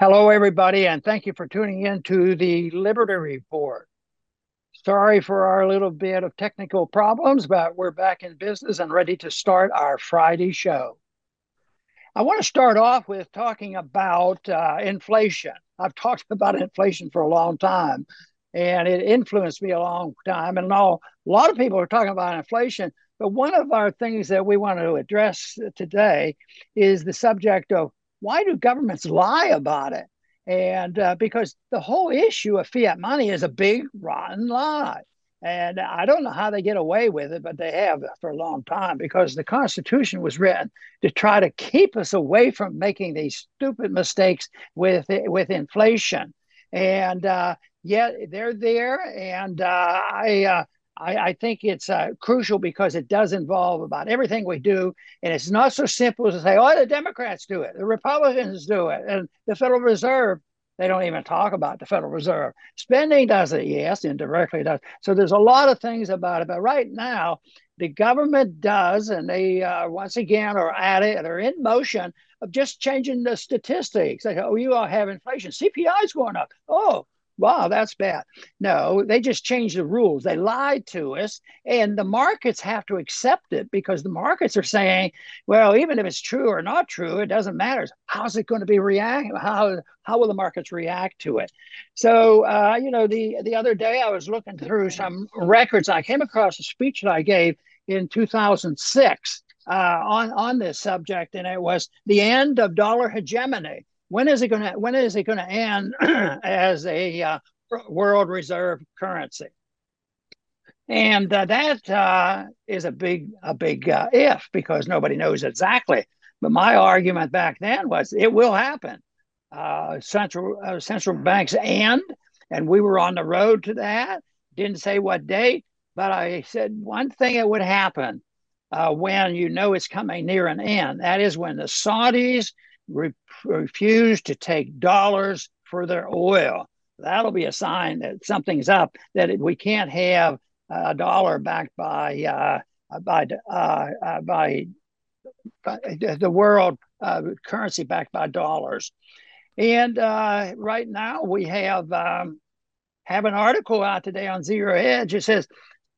Hello, everybody, and thank you for tuning in to the Liberty Report. Sorry for our little bit of technical problems, but we're back in business and ready to start our Friday show. I want to start off with talking about uh, inflation. I've talked about inflation for a long time, and it influenced me a long time. And all, a lot of people are talking about inflation, but one of our things that we want to address today is the subject of why do governments lie about it? And uh, because the whole issue of fiat money is a big, rotten lie. And I don't know how they get away with it, but they have for a long time because the Constitution was written to try to keep us away from making these stupid mistakes with with inflation. And uh, yet they're there, and uh, I uh, I, I think it's uh, crucial because it does involve about everything we do. And it's not so simple as to say, oh, the Democrats do it, the Republicans do it, and the Federal Reserve. They don't even talk about the Federal Reserve. Spending does it, yes, indirectly does. So there's a lot of things about it. But right now, the government does, and they uh, once again are at it, they're in motion of just changing the statistics. They, oh, you all have inflation. CPI is going up. Oh, wow, that's bad. No, they just changed the rules. They lied to us, and the markets have to accept it because the markets are saying, well, even if it's true or not true, it doesn't matter. How's it going to be react? How how will the markets react to it? So, uh, you know, the the other day I was looking through some records. I came across a speech that I gave in 2006 uh, on on this subject, and it was the end of dollar hegemony when is it going to when is it going to end as a uh, world reserve currency? And uh, that uh, is a big a big uh, if because nobody knows exactly. But my argument back then was it will happen. Uh, central uh, central banks end, and we were on the road to that. Didn't say what date, but I said one thing that would happen when you know it's coming near an end. That is when the Saudis re- refuse to take dollars for their oil. That'll be a sign that something's up. That we can't have a dollar backed by uh, by uh, uh, by, by the world uh, currency backed by dollars. And uh, right now we have um, have an article out today on Zero Hedge. It says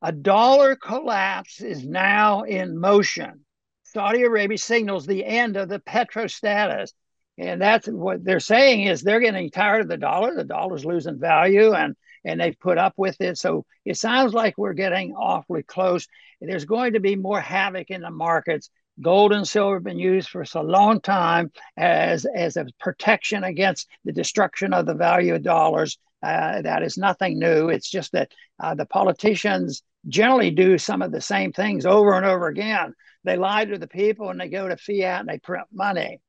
a dollar collapse is now in motion. Saudi Arabia signals the end of the petro status. And that's what they're saying is they're getting tired of the dollar. The dollar's losing value and and they've put up with it. So it sounds like we're getting awfully close. There's going to be more havoc in the markets. Gold and silver have been used for so long time as, as a protection against the destruction of the value of dollars. Uh, that is nothing new. It's just that uh, the politicians generally do some of the same things over and over again. They lie to the people and they go to fiat and they print money.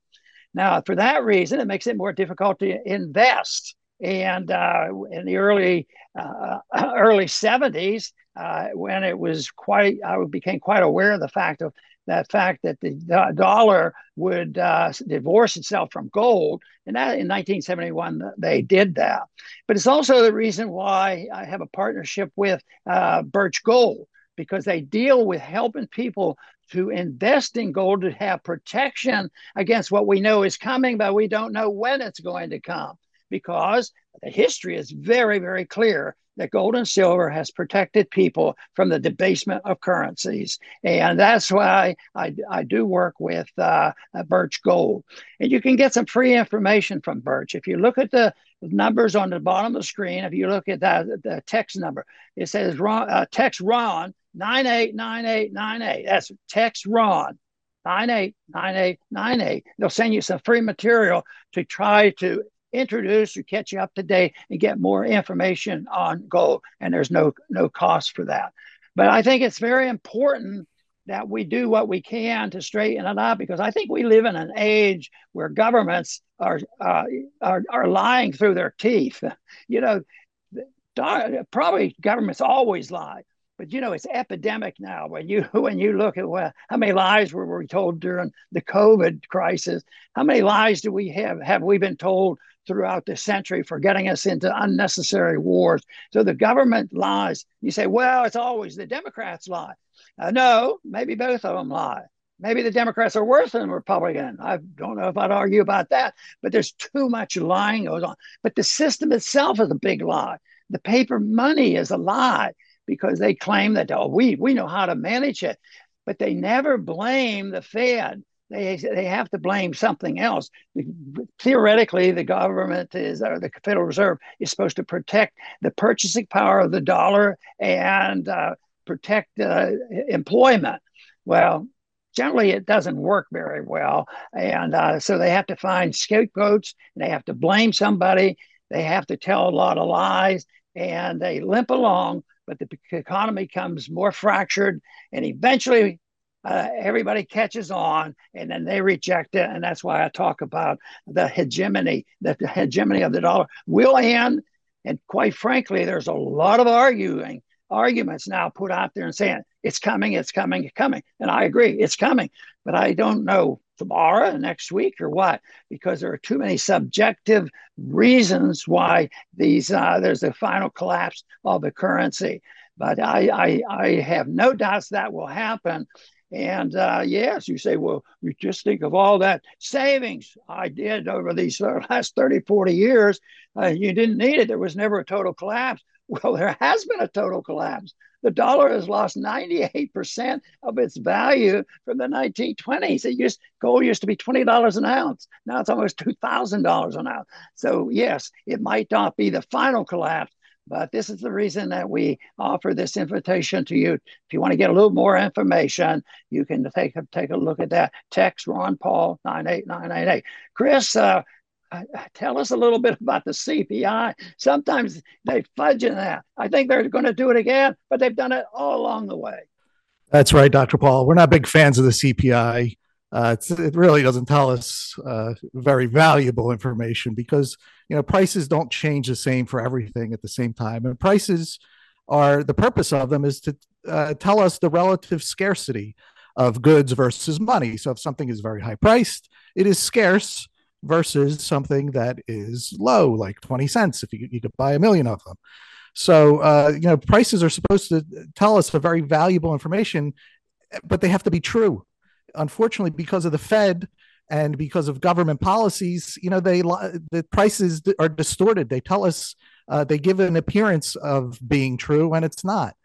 Now, for that reason, it makes it more difficult to invest. And uh, in the early uh, early 70s, uh, when it was quite, I became quite aware of the fact of that fact that the dollar would uh, divorce itself from gold, and that in 1971 they did that. But it's also the reason why I have a partnership with uh, Birch Gold because they deal with helping people to invest in gold to have protection against what we know is coming, but we don't know when it's going to come because the history is very, very clear that gold and silver has protected people from the debasement of currencies. And that's why I, I do work with uh, Birch Gold. And you can get some free information from Birch. If you look at the numbers on the bottom of the screen, if you look at the, the text number, it says uh, text Ron 989898. That's text Ron 989898. They'll send you some free material to try to introduce or catch you up to date and get more information on gold. And there's no no cost for that. But I think it's very important that we do what we can to straighten it out because I think we live in an age where governments are uh, are, are lying through their teeth. You know, probably governments always lie, but you know it's epidemic now. When you when you look at well, how many lies were we told during the COVID crisis? How many lies do we have have we been told throughout the century for getting us into unnecessary wars? So the government lies. You say, well, it's always the Democrats lie. Uh, no, maybe both of them lie. maybe the Democrats are worse than Republican. I don't know if I'd argue about that, but there's too much lying goes on. But the system itself is a big lie. The paper money is a lie because they claim that oh we we know how to manage it, but they never blame the Fed. They, they have to blame something else. Theoretically, the government is, or the Federal Reserve is supposed to protect the purchasing power of the dollar and uh, protect uh, employment. Well, generally it doesn't work very well. And uh, so they have to find scapegoats and they have to blame somebody. They have to tell a lot of lies and they limp along, but the economy comes more fractured and eventually uh, everybody catches on and then they reject it. And that's why I talk about the hegemony, the hegemony of the dollar will end. And quite frankly, there's a lot of arguing arguments now put out there and saying it's coming, it's coming, it's coming. And I agree, it's coming. But I don't know tomorrow, next week, or what, because there are too many subjective reasons why these uh, there's a final collapse of the currency. But I, I, I have no doubts that will happen. And uh, yes, you say, well, you just think of all that savings I did over these last 30, 40 years. Uh, you didn't need it. There was never a total collapse. Well, there has been a total collapse. The dollar has lost 98% of its value from the 1920s. It used gold used to be $20 an ounce. Now it's almost $2,000 an ounce. So yes, it might not be the final collapse, but this is the reason that we offer this invitation to you. If you want to get a little more information, you can take a, take a look at that. Text Ron Paul 98988. Chris, uh, tell us a little bit about the CPI. Sometimes they fudge in that. I think they're going to do it again, but they've done it all along the way. That's right, Dr. Paul. We're not big fans of the CPI. Uh, it really doesn't tell us uh, very valuable information because you know prices don't change the same for everything at the same time, and prices are the purpose of them is to uh, tell us the relative scarcity of goods versus money. So if something is very high priced, it is scarce versus something that is low, like 20 cents if you, you could buy a million of them. So, uh, you know, prices are supposed to tell us a very valuable information, but they have to be true. Unfortunately, because of the Fed and because of government policies, you know, they the prices are distorted. They tell us uh, they give an appearance of being true when it's not.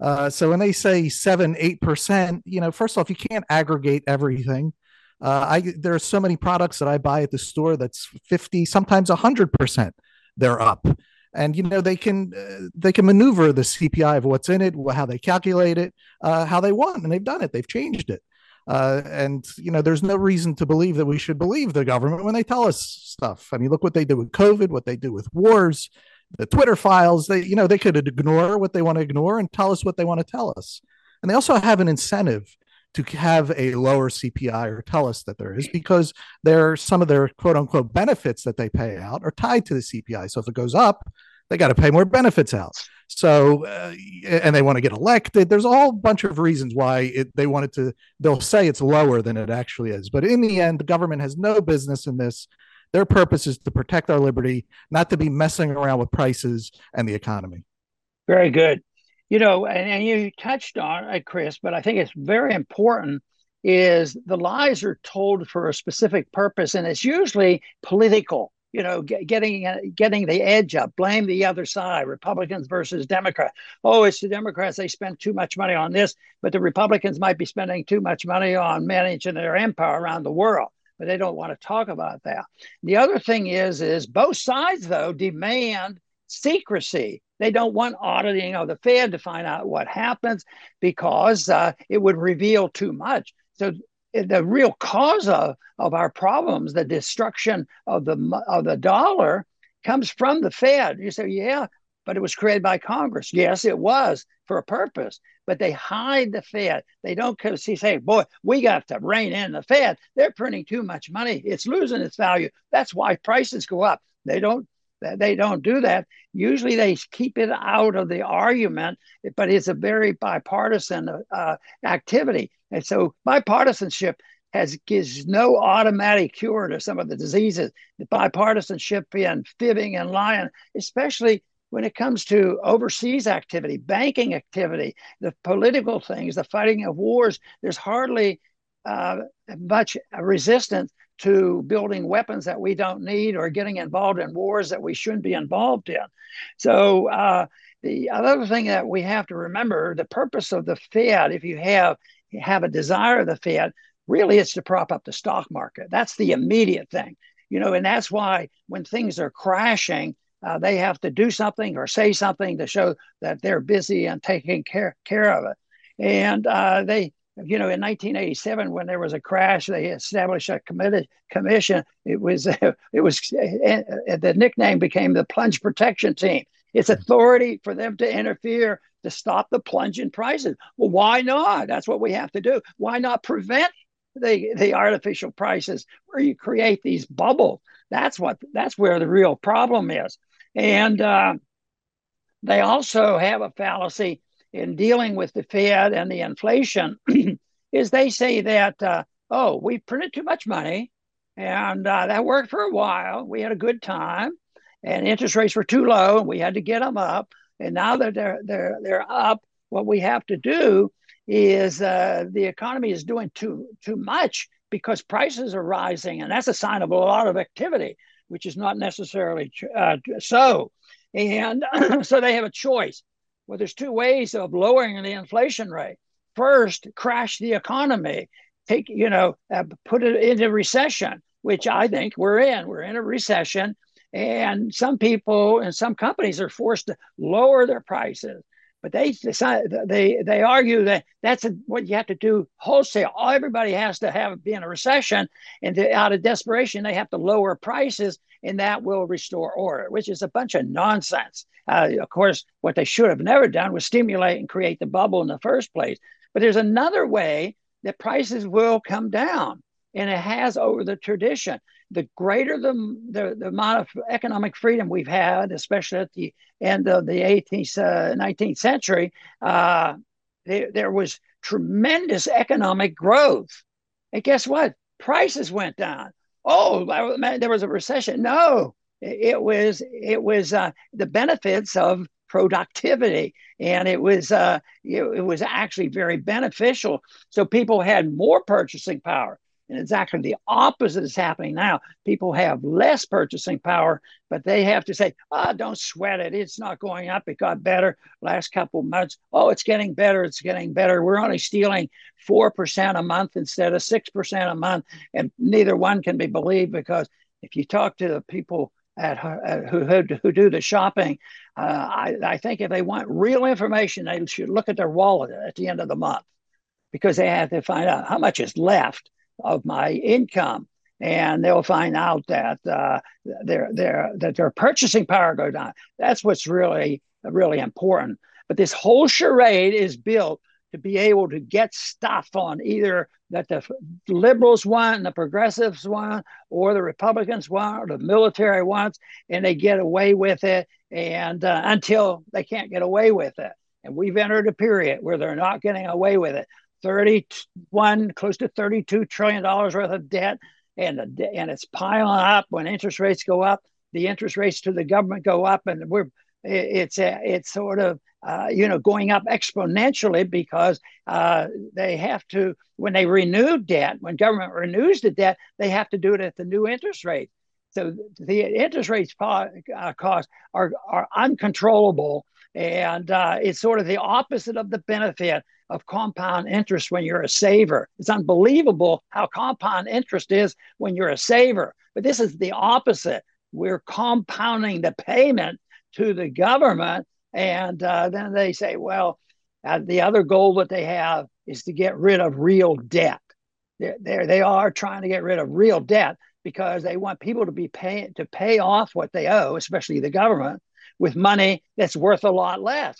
Uh, so when they say seven, eight percent, you know, first off, you can't aggregate everything. Uh, I there are so many products that I buy at the store that's fifty, sometimes hundred percent. They're up, and you know they can uh, they can maneuver the CPI of what's in it, how they calculate it, uh, how they want, and they've done it. They've changed it. Uh, and you know, there's no reason to believe that we should believe the government when they tell us stuff. I mean, look what they did with COVID, what they do with wars, the Twitter files. They, you know, they could ignore what they want to ignore and tell us what they want to tell us. And they also have an incentive to have a lower CPI or tell us that there is because there are some of their quote unquote benefits that they pay out are tied to the CPI. So if it goes up, they got to pay more benefits out. So, uh, and they want to get elected. There's a whole bunch of reasons why it, they wanted to, they'll say it's lower than it actually is. But in the end, the government has no business in this. Their purpose is to protect our liberty, not to be messing around with prices and the economy. Very good you know, and, and you touched on it, Chris, but I think it's very important is the lies are told for a specific purpose, and it's usually political. You know, get, getting getting the edge up, blame the other side, Republicans versus Democrats. Oh, it's the Democrats; they spend too much money on this, but the Republicans might be spending too much money on managing their empire around the world but they don't want to talk about that. The other thing is, is both sides though demand secrecy. They don't want auditing of the Fed to find out what happens because uh, it would reveal too much. So the real cause of, of our problems, the destruction of the of the dollar, comes from the Fed. You say, yeah, but it was created by Congress. Yes, it was for a purpose, but they hide the Fed. They don't say, boy, we got to rein in the Fed. They're printing too much money. It's losing its value. That's why prices go up. They don't they don't do that. Usually they keep it out of the argument, but it's a very bipartisan uh, activity. And so bipartisanship has gives no automatic cure to some of the diseases. The bipartisanship and fibbing and lying, especially when it comes to overseas activity, banking activity, the political things, the fighting of wars, there's hardly uh, much resistance to building weapons that we don't need or getting involved in wars that we shouldn't be involved in. So uh, the other thing that we have to remember, the purpose of the Fed, if you have have a desire of the Fed, really it's to prop up the stock market. That's the immediate thing, you know, and that's why when things are crashing, uh, they have to do something or say something to show that they're busy and taking care care of it. And uh, they you know, in 1987, when there was a crash, they established a committee commission. It was it was the nickname became the Plunge Protection Team. It's authority for them to interfere to stop the plunge in prices. Well, why not? That's what we have to do. Why not prevent the the artificial prices where you create these bubbles? That's what that's where the real problem is. And uh, they also have a fallacy in dealing with the Fed and the inflation is they say that, uh, oh, we printed too much money and uh, that worked for a while. We had a good time and interest rates were too low and we had to get them up. And now that they're, they're, they're up, what we have to do is uh, the economy is doing too, too much because prices are rising. And that's a sign of a lot of activity, which is not necessarily uh, so. And so they have a choice well, there's two ways of lowering the inflation rate. First, crash the economy, take, you know, uh, put it into recession, which I think we're in. We're in a recession. And some people and some companies are forced to lower their prices. But they decide, they they argue that that's a, what you have to do wholesale. Everybody has to have be in a recession, and out of desperation, they have to lower prices and that will restore order, which is a bunch of nonsense. Uh, of course, what they should have never done was stimulate and create the bubble in the first place. But there's another way that prices will come down, and it has over the tradition. The greater the, the, the amount of economic freedom we've had, especially at the end of the 18th, uh, 19th century, uh, there, there was tremendous economic growth. And guess what? Prices went down oh, there was a recession. No, it was it was uh, the benefits of productivity, and it was uh, it, it was actually very beneficial. So people had more purchasing power. And exactly the opposite is happening now. People have less purchasing power, but they have to say, oh, don't sweat it. It's not going up. It got better last couple months. Oh, it's getting better. It's getting better. We're only stealing 4% a month instead of 6% a month. And neither one can be believed because if you talk to the people at, at who, who do the shopping, uh, I, I think if they want real information, they should look at their wallet at the end of the month because they have to find out how much is left of my income and they'll find out that uh, their their that their purchasing power goes down. That's what's really really important. But this whole charade is built to be able to get stuff on either that the liberals want, and the progressives want, or the Republicans want, or the military wants, and they get away with it, and uh, until they can't get away with it. And we've entered a period where they're not getting away with it. 31, close to 32 trillion dollars worth of debt, and the, and it's piling up. When interest rates go up, the interest rates to the government go up, and we're it's a, it's sort of uh, you know going up exponentially because uh, they have to when they renew debt when government renews the debt they have to do it at the new interest rate so the interest rates uh, cost are are uncontrollable and uh, it's sort of the opposite of the benefit of compound interest when you're a saver. It's unbelievable how compound interest is when you're a saver. But this is the opposite. We're compounding the payment to the government. And uh, then they say, well, uh, the other goal that they have is to get rid of real debt. They're, they're, they are trying to get rid of real debt because they want people to be paying to pay off what they owe, especially the government, with money that's worth a lot less.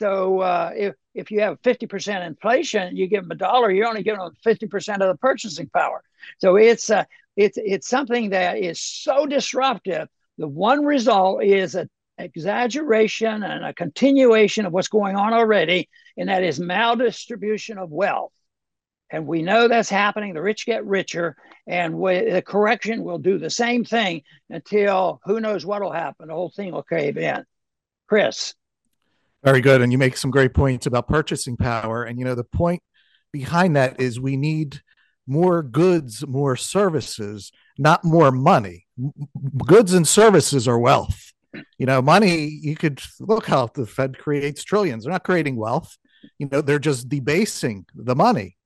So uh, if if you have 50% inflation, you give them a dollar, you're only giving them 50% of the purchasing power. So it's uh, it's it's something that is so disruptive. The one result is an exaggeration and a continuation of what's going on already, and that is maldistribution of wealth. And we know that's happening. The rich get richer, and we, the correction will do the same thing until who knows what will happen. The whole thing will cave in. Chris. Very good. And you make some great points about purchasing power. And, you know, the point behind that is we need more goods, more services, not more money. Goods and services are wealth. You know, money, you could look how the Fed creates trillions. They're not creating wealth. You know, they're just debasing the money.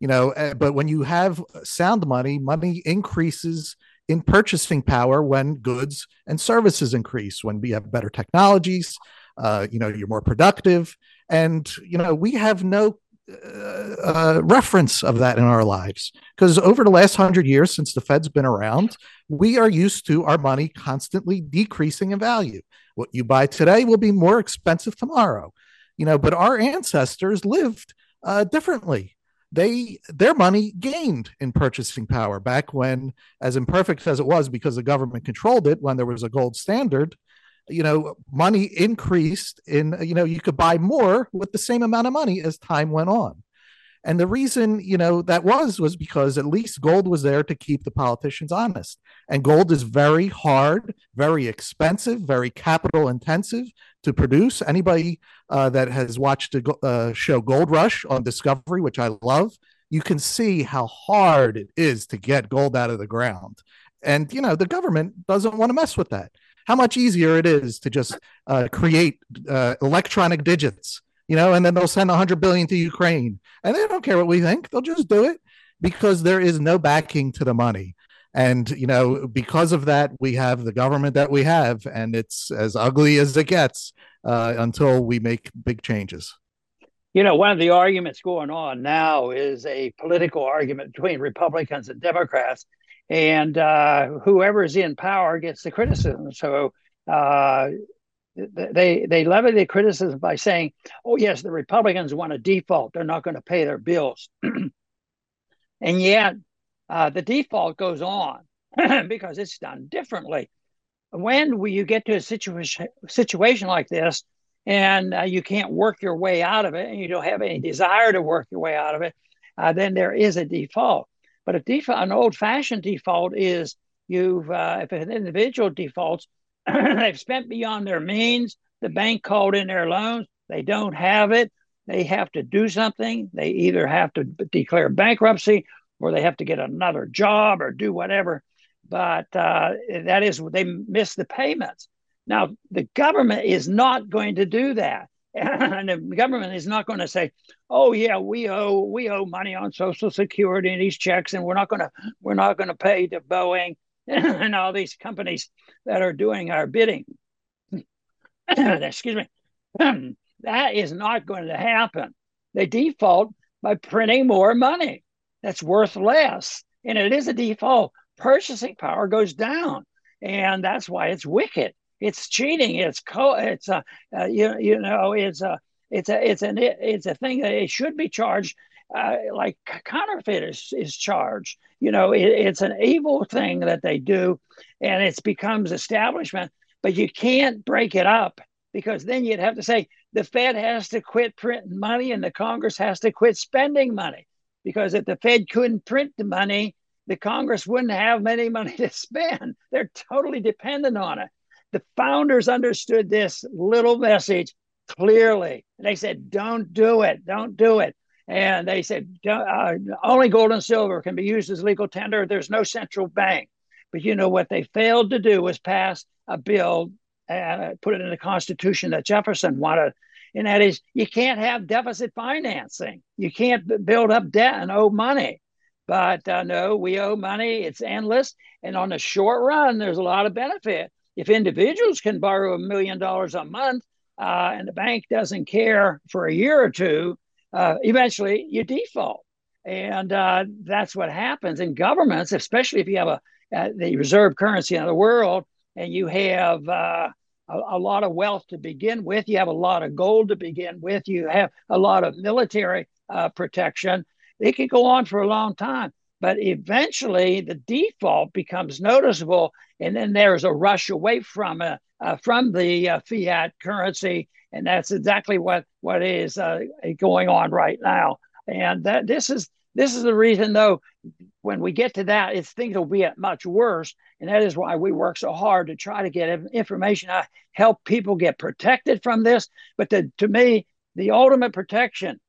You know, eh, but when you have sound money, money increases in purchasing power when goods and services increase, when we have better technologies, uh, you know, you're more productive. And, you know, we have no uh, uh, reference of that in our lives because over the last hundred years since the Fed's been around, we are used to our money constantly decreasing in value. What you buy today will be more expensive tomorrow, you know. But our ancestors lived uh, differently. They their money gained in purchasing power back when, as imperfect as it was, because the government controlled it when there was a gold standard you know, money increased in, you know, you could buy more with the same amount of money as time went on. And the reason, you know, that was was because at least gold was there to keep the politicians honest. And gold is very hard, very expensive, very capital intensive to produce. Anybody uh, that has watched the uh, show Gold Rush on Discovery, which I love, you can see how hard it is to get gold out of the ground. And you know, the government doesn't want to mess with that how much easier it is to just uh, create uh, electronic digits, you know, and then they'll send 100 billion to Ukraine, and they don't care what we think; they'll just do it because there is no backing to the money. And you know, because of that, we have the government that we have, and it's as ugly as it gets uh, until we make big changes. You know, one of the arguments going on now is a political argument between Republicans and Democrats and uh, whoever's in power gets the criticism. So uh, they they levy the criticism by saying, "Oh yes, the Republicans want a default; they're not going to pay their bills," and yet uh, the default goes on because it's done differently. When you get to a situation situation like this, and uh, you can't work your way out of it, and you don't have any desire to work your way out of it, uh, then there is a default. But a default, an old-fashioned default is you've uh, if an individual defaults, they've spent beyond their means. The bank called in their loans. They don't have it. They have to do something. They either have to declare bankruptcy or they have to get another job or do whatever. But uh, that is, they miss the payments. Now, the government is not going to do that. and the government is not going to say, "Oh yeah, we owe we owe money on Social Security and these checks, and we're not going to we're not going to pay to Boeing and all these companies that are doing our bidding." Excuse me. that is not going to happen. They default by printing more money that's worth less, and it is a default. Purchasing power goes down, and that's why it's wicked it's cheating. It's co. It's a uh, you you know it's a it's a it's an it's a thing that it should be charged. Uh, like counterfeit is, is charged. You know, it, it's an evil thing that they do, and it becomes establishment. But you can't break it up because then you'd have to say the Fed has to quit printing money and the Congress has to quit spending money. Because if the Fed couldn't print the money, the Congress wouldn't have any money to spend. They're totally dependent on it. The founders understood this little message clearly. They said, don't do it, don't do it. And they said, uh, only gold and silver can be used as legal tender. There's no central bank. But you know what they failed to do was pass a bill and uh, put it in the Constitution that Jefferson wanted. And that is, you can't have deficit financing. You can't build up debt and owe money. But uh, no, we owe money. It's endless. And on the short run, there's a lot of benefit if individuals can borrow a million dollars a month uh, and the bank doesn't care for a year or two, uh, eventually you default. And uh, that's what happens in governments, especially if you have a, uh, the reserve currency of the world and you have uh, a, a, lot of wealth to begin with, you have a lot of gold to begin with, you have a lot of military uh, protection. It can go on for a long time. But eventually, the default becomes noticeable, and then there's a rush away from uh, uh, from the uh, fiat currency, and that's exactly what what is uh, going on right now. And that this is this is the reason, though, when we get to that, it's things will be much worse, and that is why we work so hard to try to get information, I help people get protected from this. But to, to me, the ultimate protection,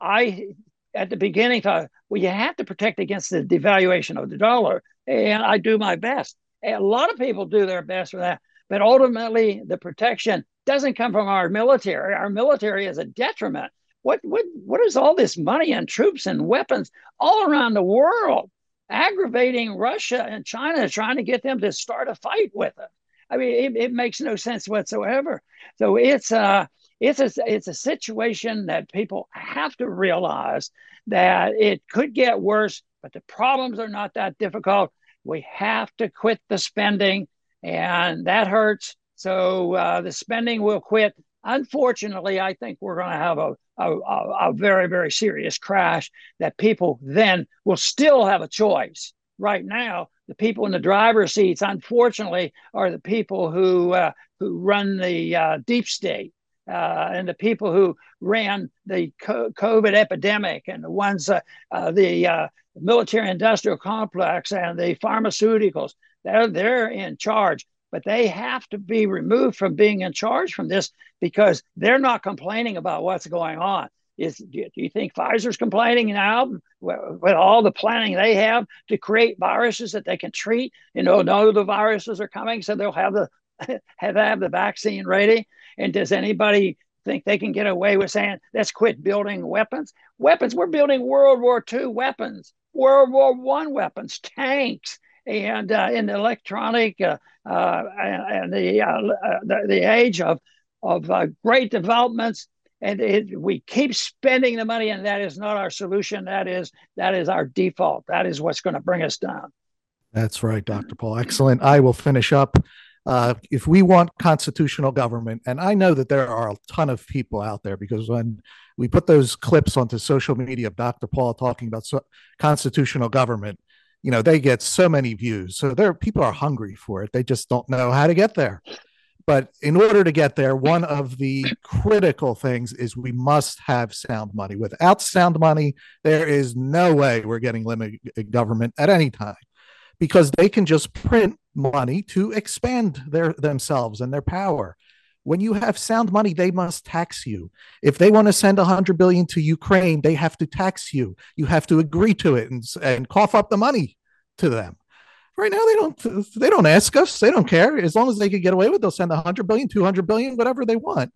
I at the beginning thought, Well, you have to protect against the devaluation of the dollar. And I do my best. A lot of people do their best for that. But ultimately, the protection doesn't come from our military. Our military is a detriment. What, what, what is all this money and troops and weapons all around the world aggravating Russia and China, trying to get them to start a fight with us? I mean, it, it makes no sense whatsoever. So it's a, it's a, it's a situation that people have to realize that it could get worse, but the problems are not that difficult. We have to quit the spending, and that hurts. So uh, the spending will quit. Unfortunately, I think we're going to have a, a, a, very, very serious crash that people then will still have a choice. Right now, the people in the driver's seats, unfortunately, are the people who uh, who run the uh, deep state uh, and the people who ran the COVID epidemic and the ones, uh, uh, the uh, military industrial complex and the pharmaceuticals, they're, they're in charge. But they have to be removed from being in charge from this because they're not complaining about what's going on. Is do you think Pfizer's complaining now with all the planning they have to create viruses that they can treat? You know, know the viruses are coming, so they'll have the have have the vaccine ready. And does anybody think they can get away with saying, let's quit building weapons? Weapons, we're building World War II weapons, World War One weapons, tanks, and uh, in the electronic uh, uh, and, the, uh, uh, the, the age of of uh, great developments. And it, we keep spending the money, and that is not our solution. That is that is our default. That is what's going to bring us down. That's right, Dr. Paul. Excellent. I will finish up uh, if we want constitutional government, and I know that there are a ton of people out there because when we put those clips onto social media of Dr. Paul talking about so, constitutional government, you know, they get so many views. So there, people are hungry for it. They just don't know how to get there. But in order to get there, one of the critical things is we must have sound money. Without sound money, there is no way we're getting limited government at any time because they can just print money to expand their themselves and their power. When you have sound money they must tax you. If they want to send 100 billion to ukraine they have to tax you. You have to agree to it and, and cough up the money to them. Right now they don't they don't ask us. They don't care. As long as they can get away with it, they'll send 100 billion 200 billion whatever they want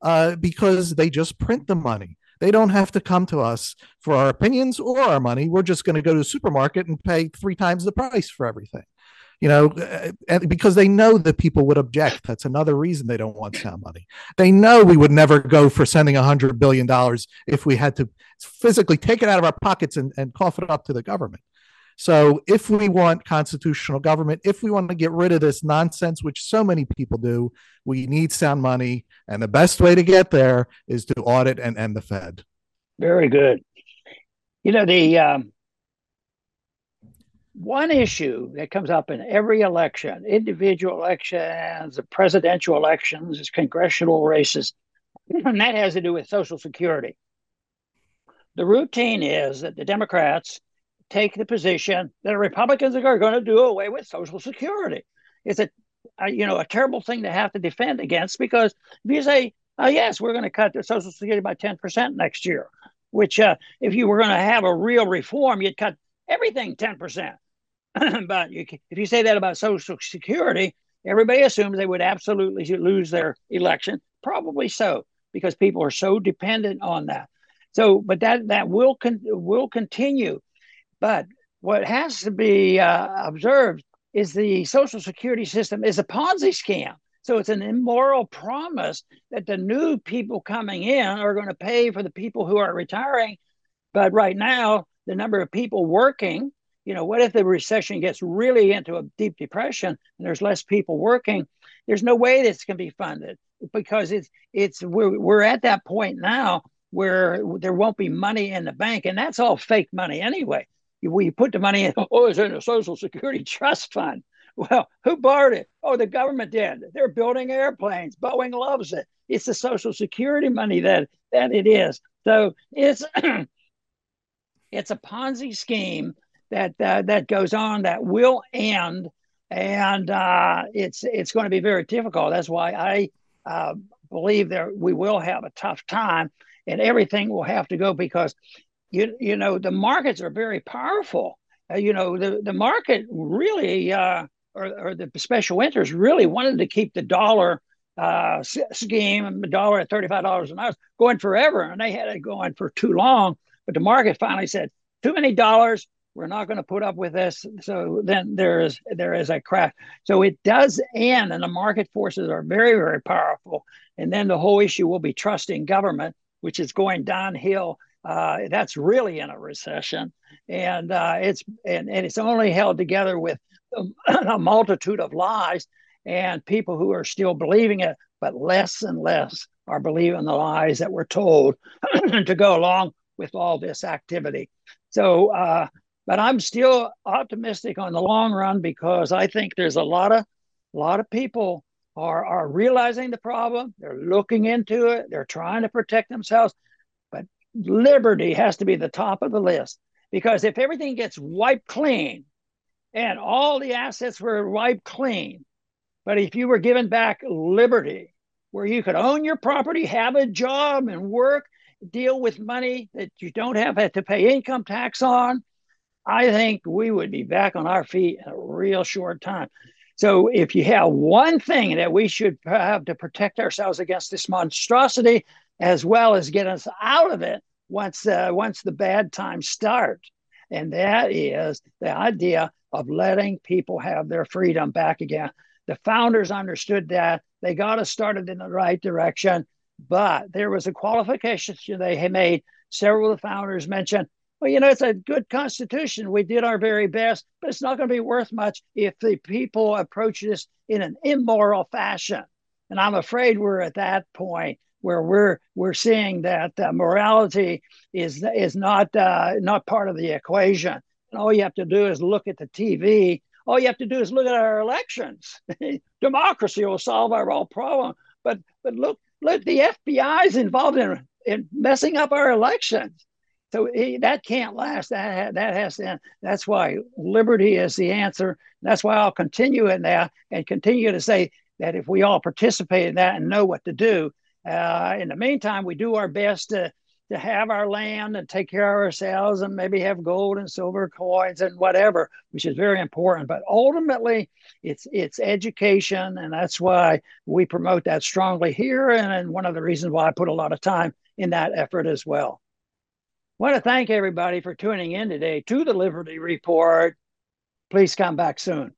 uh, because they just print the money they don't have to come to us for our opinions or our money we're just going to go to the supermarket and pay three times the price for everything you know, uh, because they know that people would object. That's another reason they don't want sound money. They know we would never go for sending a hundred billion dollars if we had to physically take it out of our pockets and, and cough it up to the government. So if we want constitutional government, if we want to get rid of this nonsense, which so many people do, we need sound money. And the best way to get there is to audit and end the Fed. Very good. You know, the um, one issue that comes up in every election, individual elections, the presidential elections, congressional races, and that has to do with Social Security. The routine is that the Democrats take the position that Republicans are going to do away with Social Security. It's a, a you know a terrible thing to have to defend against because if you say, oh, yes, we're going to cut the Social Security by 10% next year, which uh, if you were going to have a real reform, you'd cut everything 10%. but you, if you say that about Social Security, everybody assumes they would absolutely lose their election. Probably so, because people are so dependent on that. So, but that that will con- will continue. But what has to be uh, observed is the Social Security system is a Ponzi scam. So it's an immoral promise that the new people coming in are going to pay for the people who are retiring. But right now, the number of people working you know, what if the recession gets really into a deep depression and there's less people working? There's no way this can be funded because it's it's we're we're at that point now where there won't be money in the bank, and that's all fake money anyway. We put the money in, oh, it's in a Social Security trust fund. Well, who borrowed it? Oh, the government did. They're building airplanes. Boeing loves it. It's the Social Security money that that it is. So it's it's a Ponzi scheme that uh, that goes on that will end, and uh, it's it's going to be very difficult. That's why I uh, believe that we will have a tough time, and everything will have to go because you you know the markets are very powerful. Uh, you know the the market really uh, or, or the special interest really wanted to keep the dollar uh, scheme, the dollar at thirty five dollars an ounce, going forever, and they had it going for too long. But the market finally said, too many dollars. We're not going to put up with this. So then there is there is a crash. So it does end, and the market forces are very very powerful. And then the whole issue will be trusting government, which is going downhill uh, that's really in a recession, and uh, it's and, and it's only held together with a multitude of lies and people who are still believing it, but less and less are believing the lies that we're told to go along with all this activity. So, uh, but I'm still optimistic on the long run because I think there's a lot of a lot of people are are realizing the problem. They're looking into it. They're trying to protect themselves liberty has to be the top of the list because if everything gets wiped clean and all the assets were wiped clean, but if you were given back liberty where you could own your property, have a job and work, deal with money that you don't have to pay income tax on, I think we would be back on our feet in a real short time. So, if you have one thing that we should have to protect ourselves against this monstrosity, as well as get us out of it once uh, once the bad times start, and that is the idea of letting people have their freedom back again. The founders understood that they got us started in the right direction, but there was a qualification they made. Several of the founders mentioned, well, you know, it's a good constitution. We did our very best, but it's not going to be worth much if the people approach this in an immoral fashion. And I'm afraid we're at that point where we're we're seeing that uh, morality is is not uh, not part of the equation. And all you have to do is look at the TV. All you have to do is look at our elections. Democracy will solve our whole problem. But but look look the FBI is involved in in messing up our elections. So that can't last. That that has to end. That's why liberty is the answer. That's why I'll continue in that and continue to say that if we all participate in that and know what to do, uh, in the meantime, we do our best to to have our land and take care of ourselves and maybe have gold and silver coins and whatever, which is very important. But ultimately, it's it's education, and that's why we promote that strongly here, and, and one of the reasons why I put a lot of time in that effort as well. I want to thank everybody for tuning in today to the Liberty Report. Please come back soon.